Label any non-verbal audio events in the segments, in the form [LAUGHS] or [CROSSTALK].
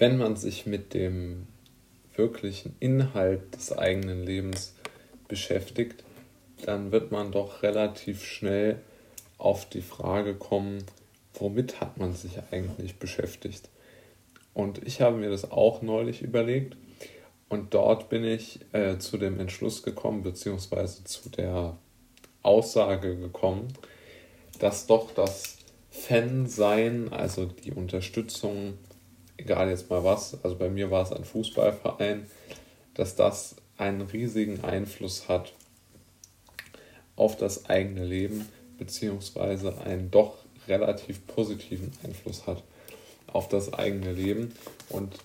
wenn man sich mit dem wirklichen Inhalt des eigenen Lebens beschäftigt, dann wird man doch relativ schnell auf die Frage kommen, womit hat man sich eigentlich beschäftigt. Und ich habe mir das auch neulich überlegt und dort bin ich äh, zu dem Entschluss gekommen, beziehungsweise zu der Aussage gekommen, dass doch das Fan-Sein, also die Unterstützung, egal jetzt mal was, also bei mir war es ein Fußballverein, dass das einen riesigen Einfluss hat auf das eigene Leben, beziehungsweise einen doch relativ positiven Einfluss hat auf das eigene Leben. Und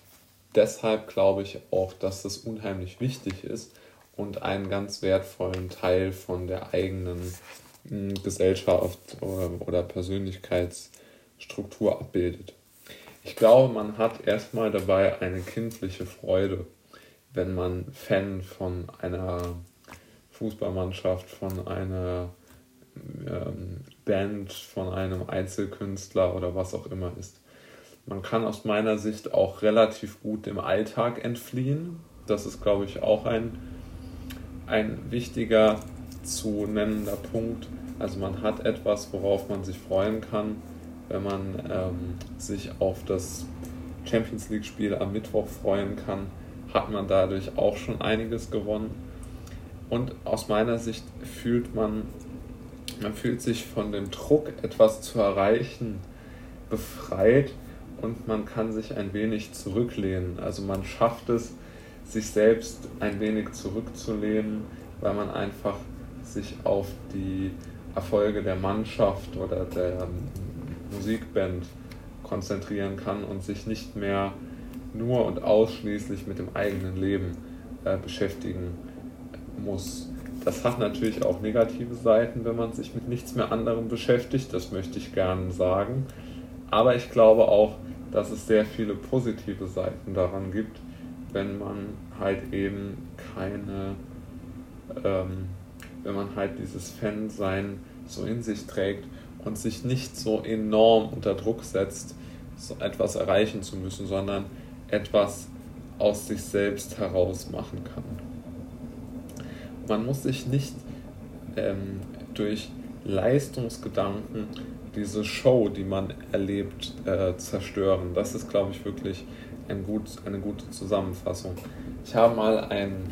deshalb glaube ich auch, dass das unheimlich wichtig ist und einen ganz wertvollen Teil von der eigenen hm, Gesellschaft oder Persönlichkeitsstruktur abbildet. Ich glaube, man hat erstmal dabei eine kindliche Freude, wenn man Fan von einer Fußballmannschaft, von einer ähm, Band, von einem Einzelkünstler oder was auch immer ist. Man kann aus meiner Sicht auch relativ gut dem Alltag entfliehen. Das ist, glaube ich, auch ein, ein wichtiger zu nennender Punkt. Also man hat etwas, worauf man sich freuen kann, wenn man ähm, sich auf das Champions League-Spiel am Mittwoch freuen kann, hat man dadurch auch schon einiges gewonnen. Und aus meiner Sicht fühlt man, man fühlt sich von dem Druck, etwas zu erreichen, befreit und man kann sich ein wenig zurücklehnen. Also man schafft es, sich selbst ein wenig zurückzulehnen, weil man einfach sich auf die Erfolge der Mannschaft oder der Musikband konzentrieren kann und sich nicht mehr nur und ausschließlich mit dem eigenen Leben äh, beschäftigen muss. Das hat natürlich auch negative Seiten, wenn man sich mit nichts mehr anderem beschäftigt, das möchte ich gerne sagen. Aber ich glaube auch, dass es sehr viele positive Seiten daran gibt, wenn man halt eben keine, ähm, wenn man halt dieses Fan-Sein so in sich trägt und sich nicht so enorm unter Druck setzt, so etwas erreichen zu müssen, sondern etwas aus sich selbst heraus machen kann. Man muss sich nicht ähm, durch Leistungsgedanken diese Show, die man erlebt, äh, zerstören. Das ist, glaube ich, wirklich ein gut, eine gute Zusammenfassung. Ich habe mal einen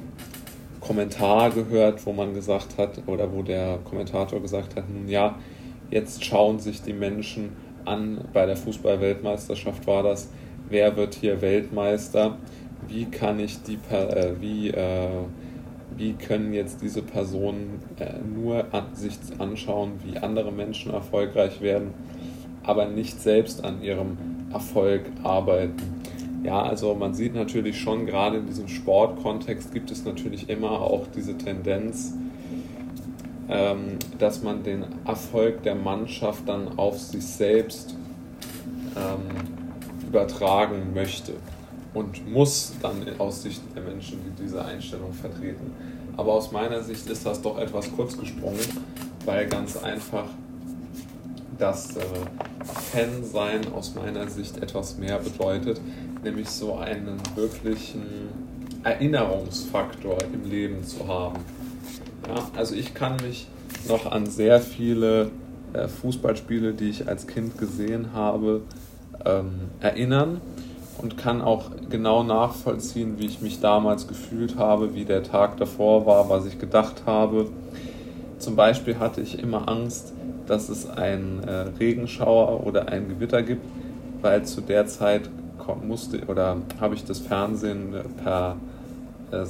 Kommentar gehört, wo man gesagt hat, oder wo der Kommentator gesagt hat, nun ja, jetzt schauen sich die Menschen an, bei der Fußball-Weltmeisterschaft war das, wer wird hier Weltmeister, wie kann ich die, äh, wie, äh, wie können jetzt diese Personen äh, nur an, sich anschauen, wie andere Menschen erfolgreich werden, aber nicht selbst an ihrem Erfolg arbeiten. Ja, also man sieht natürlich schon, gerade in diesem Sportkontext gibt es natürlich immer auch diese Tendenz, ähm, dass man den Erfolg der Mannschaft dann auf sich selbst ähm, übertragen möchte und muss dann aus Sicht der Menschen die diese Einstellung vertreten. Aber aus meiner Sicht ist das doch etwas kurz gesprungen, weil ganz einfach das äh, Fan-Sein aus meiner Sicht etwas mehr bedeutet, nämlich so einen wirklichen Erinnerungsfaktor im Leben zu haben. Ja, also ich kann mich noch an sehr viele äh, Fußballspiele, die ich als Kind gesehen habe, ähm, erinnern und kann auch genau nachvollziehen, wie ich mich damals gefühlt habe, wie der Tag davor war, was ich gedacht habe. Zum Beispiel hatte ich immer Angst, dass es einen äh, Regenschauer oder ein Gewitter gibt, weil zu der Zeit musste oder habe ich das Fernsehen per äh,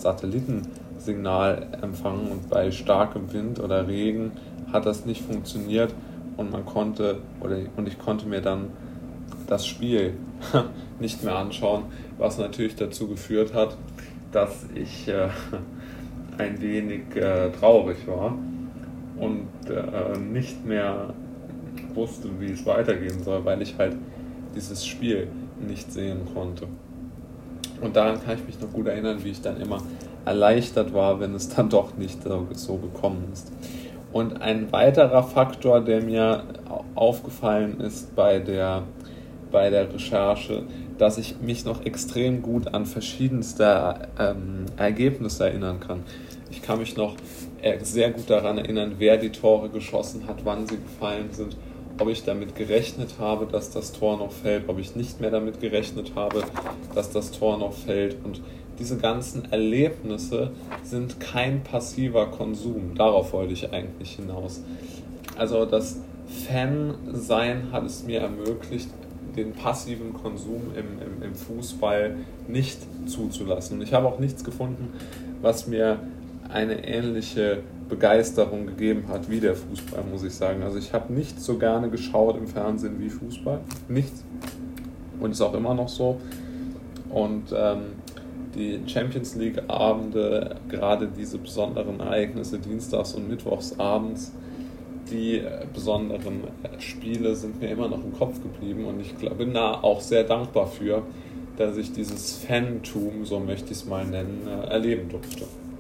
Satellitensignal empfangen und bei starkem Wind oder Regen hat das nicht funktioniert und man konnte oder und ich konnte mir dann das Spiel [LAUGHS] nicht mehr anschauen, was natürlich dazu geführt hat, dass ich äh, [LAUGHS] ein wenig äh, traurig war und äh, nicht mehr wusste, wie es weitergehen soll, weil ich halt dieses Spiel nicht sehen konnte. Und daran kann ich mich noch gut erinnern, wie ich dann immer erleichtert war, wenn es dann doch nicht so gekommen ist. Und ein weiterer Faktor, der mir aufgefallen ist bei der bei der Recherche, dass ich mich noch extrem gut an verschiedenste ähm, Ergebnisse erinnern kann. Ich kann mich noch äh, sehr gut daran erinnern, wer die Tore geschossen hat, wann sie gefallen sind, ob ich damit gerechnet habe, dass das Tor noch fällt, ob ich nicht mehr damit gerechnet habe, dass das Tor noch fällt. Und diese ganzen Erlebnisse sind kein passiver Konsum. Darauf wollte ich eigentlich hinaus. Also das Fan-Sein hat es mir ermöglicht, den passiven Konsum im, im, im Fußball nicht zuzulassen. Und ich habe auch nichts gefunden, was mir eine ähnliche Begeisterung gegeben hat wie der Fußball, muss ich sagen. Also ich habe nicht so gerne geschaut im Fernsehen wie Fußball. Nichts. Und ist auch immer noch so. Und ähm, die Champions League-Abende, gerade diese besonderen Ereignisse, dienstags und mittwochs abends, die besonderen äh, Spiele sind mir immer noch im Kopf geblieben und ich bin da auch sehr dankbar für, dass ich dieses Fantum, so möchte ich es mal nennen, äh, erleben durfte.